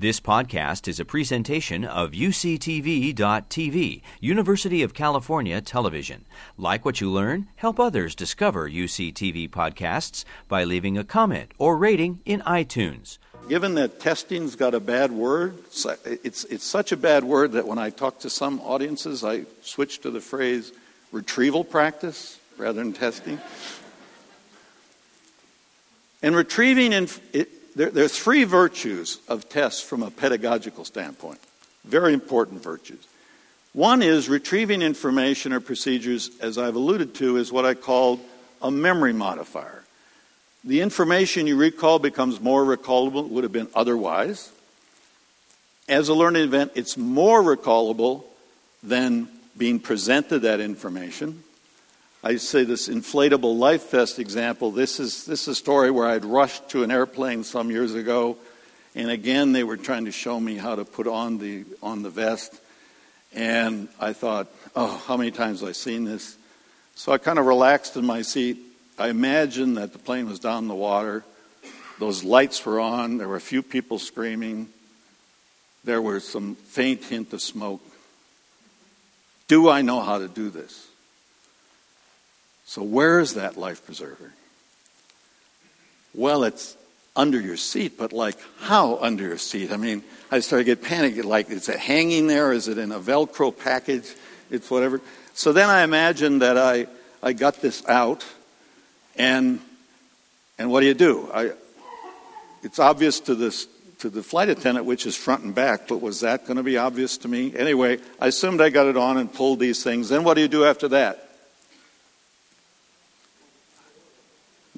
This podcast is a presentation of UCTV.tv, University of California Television. Like what you learn, help others discover UCTV podcasts by leaving a comment or rating in iTunes. Given that testing's got a bad word, it's, it's such a bad word that when I talk to some audiences, I switch to the phrase retrieval practice rather than testing. And retrieving, inf- it, there, there are three virtues of tests from a pedagogical standpoint, very important virtues. One is retrieving information or procedures, as I've alluded to, is what I call a memory modifier. The information you recall becomes more recallable than would have been otherwise. As a learning event, it's more recallable than being presented that information. I say this inflatable life vest example. This is, this is a story where I'd rushed to an airplane some years ago, and again they were trying to show me how to put on the, on the vest. And I thought, oh, how many times have I seen this? So I kind of relaxed in my seat. I imagined that the plane was down in the water. Those lights were on. There were a few people screaming. There was some faint hint of smoke. Do I know how to do this? So, where is that life preserver? Well, it's under your seat, but like how under your seat? I mean, I started to get panicked. Like, is it hanging there? Is it in a Velcro package? It's whatever. So then I imagined that I, I got this out, and and what do you do? I, it's obvious to this to the flight attendant, which is front and back, but was that going to be obvious to me? Anyway, I assumed I got it on and pulled these things. Then what do you do after that?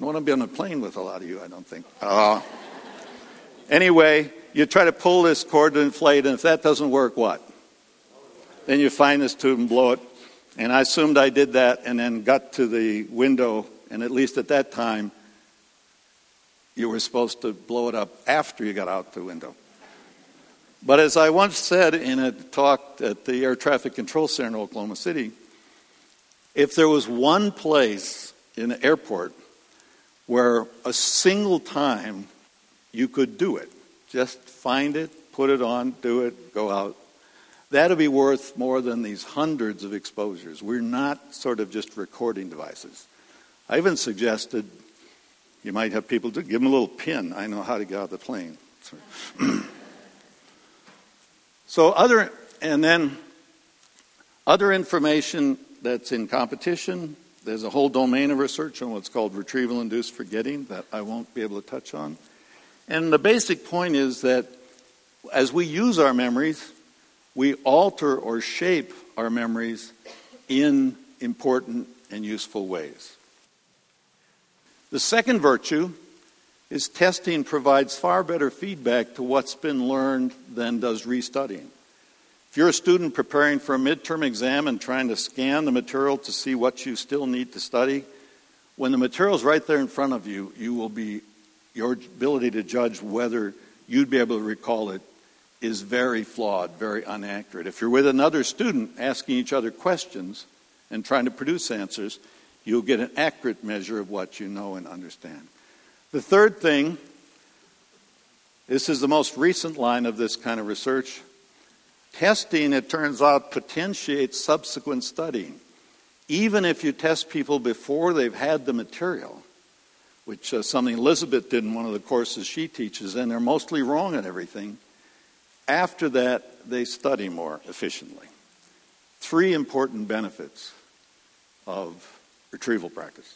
I don't want to be on a plane with a lot of you, I don't think. Uh, anyway, you try to pull this cord to inflate, and if that doesn't work, what? Then you find this tube and blow it. And I assumed I did that and then got to the window, and at least at that time, you were supposed to blow it up after you got out the window. But as I once said in a talk at the Air Traffic Control Center in Oklahoma City, if there was one place in an airport where a single time you could do it. Just find it, put it on, do it, go out. That'll be worth more than these hundreds of exposures. We're not sort of just recording devices. I even suggested you might have people give them a little pin. I know how to get out of the plane. so other and then other information that's in competition there's a whole domain of research on what's called retrieval induced forgetting that I won't be able to touch on. And the basic point is that as we use our memories, we alter or shape our memories in important and useful ways. The second virtue is testing provides far better feedback to what's been learned than does restudying. If you're a student preparing for a midterm exam and trying to scan the material to see what you still need to study, when the material is right there in front of you, you will be your ability to judge whether you'd be able to recall it is very flawed, very inaccurate. If you're with another student asking each other questions and trying to produce answers, you'll get an accurate measure of what you know and understand. The third thing, this is the most recent line of this kind of research Testing, it turns out, potentiates subsequent studying. Even if you test people before they've had the material, which uh, something Elizabeth did in one of the courses she teaches, and they're mostly wrong at everything, after that, they study more efficiently. Three important benefits of retrieval practice.